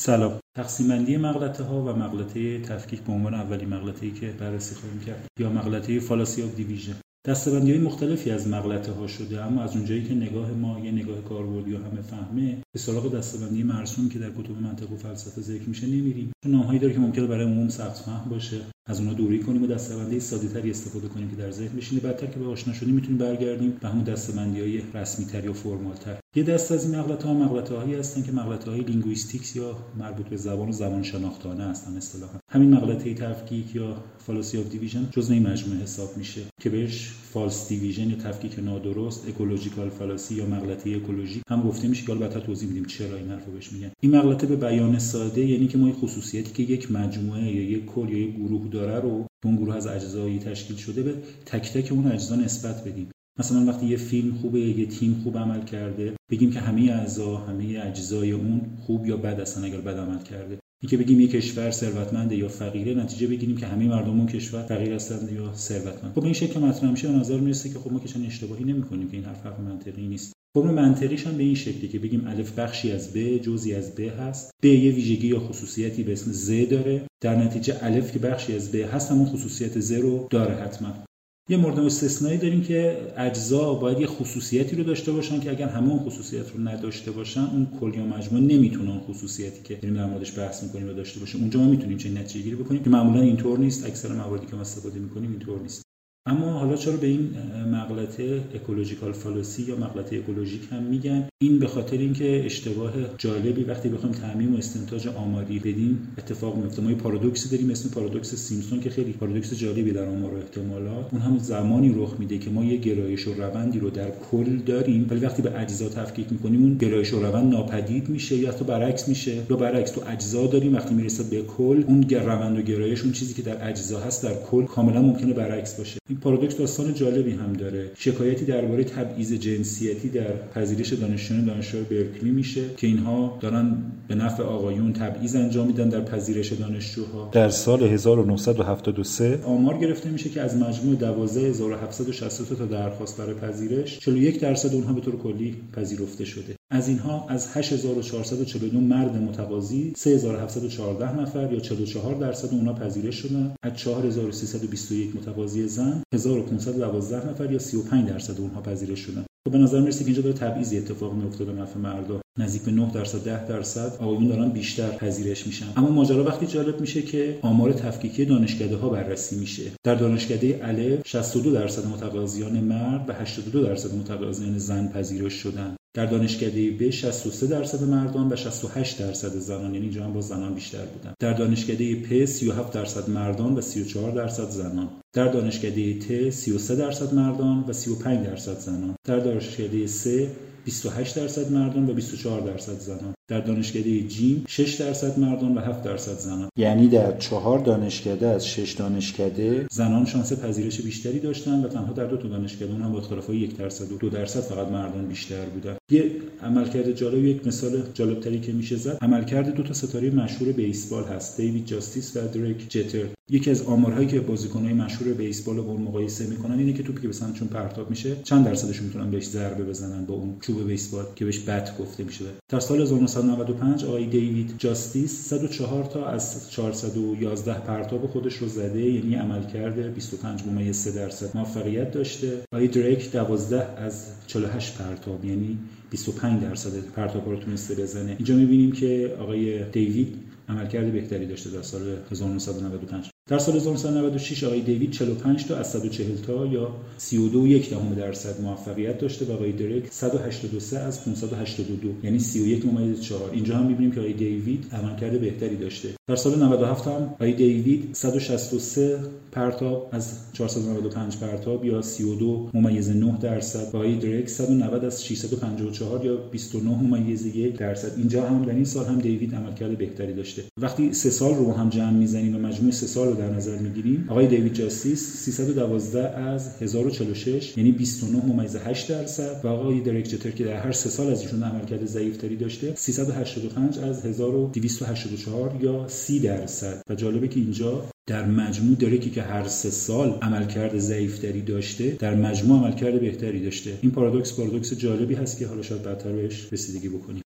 سلام. تقسیم بندی مغلطه ها و مغلطه تفکیک به عنوان اولین مغلطه ای که بررسی خواهیم کرد یا مغلطه fallacy of division. دسته بندی های مختلفی از مغلطه ها شده اما از اونجایی که نگاه ما یه نگاه کاربردی و همه فهمه به سراغ دسته بندی مرسوم که در کتب منطق و فلسفه ذکر میشه نمیریم. چون نامهایی داره که ممکنه برای عموم سخت فهم باشه از اونها دوری کنیم و دسته بندی ساده تری استفاده کنیم که در ذهن بشینه. بعدتر که به آشنا شدیم می‌تونیم برگردیم به همون دسته بندی های رسمی تر یا formal تر یه دسته از این مغلطه ها مغلطه هایی هستن که مغلطه های linguistics یا مربوط به زبان و زبان شناختانه هستن اصطلاحا. همین مغلطه تفکیک یا fallacy of division جزء این مجموعه حساب میشه که بهش false division یا تفکیک نادرست ecological fallacy یا مغلطه اکولوژیک هم گفته میشه که بعدا توضیح میدیم چرا این حرفو بهش میگن. این مغلطه به بیان ساده یعنی که ما خصوصیتی که یک مجموعه یا یک کل یا یک گروه داره رو اون گروه از اجزایی تشکیل شده به تک تک اون اجزا نسبت بدیم. مثلا وقتی یه فیلم خوبه یه تیم خوب عمل کرده بگیم که همه اعضا همه اجزای اون خوب یا بد اصلا اگر بد عمل کرده. اینکه بگیم یه کشور ثروتمنده یا فقیره نتیجه بگیریم که همه مردم اون کشور فقیر هستند یا ثروتمند. خب این شکل مطرح میشه به نظر می‌رسه که خب ما که اشتباهی نمی‌کنیم که این حرف حرف منطقی نیست. فرم منطقیش هم به این شکلی که بگیم الف بخشی از ب جزئی از ب هست. ب یه ویژگی یا خصوصیتی به اسم ز داره. در نتیجه الف که بخشی از ب هست همون خصوصیت ز رو داره حتما. یه مورد استثنایی داریم که اجزا باید یه خصوصیتی رو داشته باشن که اگر همه خصوصیت رو نداشته باشن اون کل یا مجموعه نمی‌تونه اون خصوصیتی که داریم در موردش بحث می‌کنیم و داشته باشه. اونجا ما می‌تونیم چه نتیجه گیری بکنیم که معمولا اینطور نیست. اکثر مواردی که ما استفاده می‌کنیم اینطور نیست. اما حالا چرا به این مغلطه ecological fallacy یا مغلطه اکولوژیک هم میگن؟ این به خاطر اینکه اشتباه جالبی وقتی بخوایم تعمیم و استنتاج آماری بدیم اتفاق میفته. ما یه پارادوکسی داریم اسم پارادوکس سیمپسون که خیلی پارادوکس جالبی در آمار و احتمالات اون هم زمانی رخ میده که ما یه گرایش و روندی رو در کل داریم ولی وقتی به اجزا تفکیک می‌کنیم اون گرایش و روند ناپدید میشه یا تو برعکس میشه. یا برعکس تو اجزا داریم وقتی می‌رسه به کل اون روند و گرایش اون چیزی که در اجزا هست در کل کاملا ممکنه برعکس باشه. پارادوکس داستان جالبی هم داره. شکایتی درباره تبعیض جنسیتی در پذیرش دانشجویان دانشگاه برکلی میشه که اینها دارن به نفع آقایون تبعیض انجام میدن در پذیرش دانشجوها. در سال 1973 آمار گرفته میشه که از مجموع 12763 تا درخواست برای پذیرش 41 درصد اونها به طور کلی پذیرفته شده. از اینها از 8442 مرد متقاضی 3714 نفر یا 44 درصد اونها پذیرش شدن. از 4321 متقاضی زن 1512 نفر یا 35 درصد اونها پذیرش شدن. خب به نظر می‌رسه که اینجا داره تبعیضی اتفاق میفته به نفع مردا. نزدیک به 9 درصد 10 درصد آقایون دارن بیشتر پذیرش میشن. اما ماجرا وقتی جالب میشه که آمار تفکیکی دانشکده ها بررسی میشه. در دانشکده الف 62 درصد متقاضیان مرد و 82 درصد متقاضیان زن پذیرش شدن. در دانشکده ب 63 درصد مردان و 68 درصد زنان یعنی اینجا هم با زنان بیشتر بودن. در دانشکده پ 37 درصد مردان و 34 درصد زنان. در دانشکده ت 33 درصد مردان و 35 درصد زنان. در دانشکده س 28 درصد مردان و 24 درصد زنان. در دانشکده جیم 6 درصد مردان و 7 درصد زنان. یعنی در چهار دانشکده از 6 دانشکده زنان شانس پذیرش بیشتری داشتن و تنها در دو تا دانشکده اون هم با اختلاف 1 درصد و 2 درصد فقط مردان بیشتر بودن. یه عملکرد جالب یک مثال جالب تری که میشه زد. عملکرد دو تا ستاره مشهور بیسبال هست دیوید جاستیس و دریک جتر. یکی از آمارهایی که بازیکنهای مشهور بیسبال رو با مقایسه می‌کنن اینه که توپی که به سمتشون پرتاب میشه چند درصدشون می‌تونن بهش ضربه بزنن با اون چوب بیسبال که بهش بت گفته میشه. در سال 1995 آقای دیوید جاستیس 104 تا از 411 پرتاب خودش رو زده یعنی عملکرد 25 ممیز 3 درصد موفقیت داشته. آقای دریک 12 از 48 پرتاب یعنی 25 درصد پرتاب رو تونسته بزنه. اینجا می‌بینیم که آقای دیوید عملکرد بهتری داشته در سال 1995 در سال 1996 آقای دیوید 45 تا از 140 تا یا 32 یک دهم درصد موفقیت داشته و آقای درک 183 از 582 یعنی 31 ممیز 4 اینجا هم می‌بینیم که آقای دیوید عملکرد بهتری داشته. در سال 97 هم آقای دیوید 163 پرتاب از 495 پرتاب یا 32 ممیز 9 درصد و آقای درک 190 از 654 یا 29 ممیز 1 درصد. اینجا هم در این سال هم دیوید عملکرد بهتری داشته. وقتی سه سال رو هم جمع می‌زنیم و مجموع سه سال در نظر می‌گیریم. آقای دیوید جاستیس 312 از 1046 یعنی 29 ممیز 8 درصد. و آقای دریک جتر که در هر سه سال از ایشون عملکرد ضعیفتری داشته 385 از 1284 یا 30 درصد. و جالبه که اینجا در مجموع دریکی که هر سه سال عملکرد ضعیفتری داشته در مجموع عملکرد بهتری داشته. این پارادوکس پارادوکس جالبی هست که حالا شاید بعدتر بهش رسیدگی بکنیم.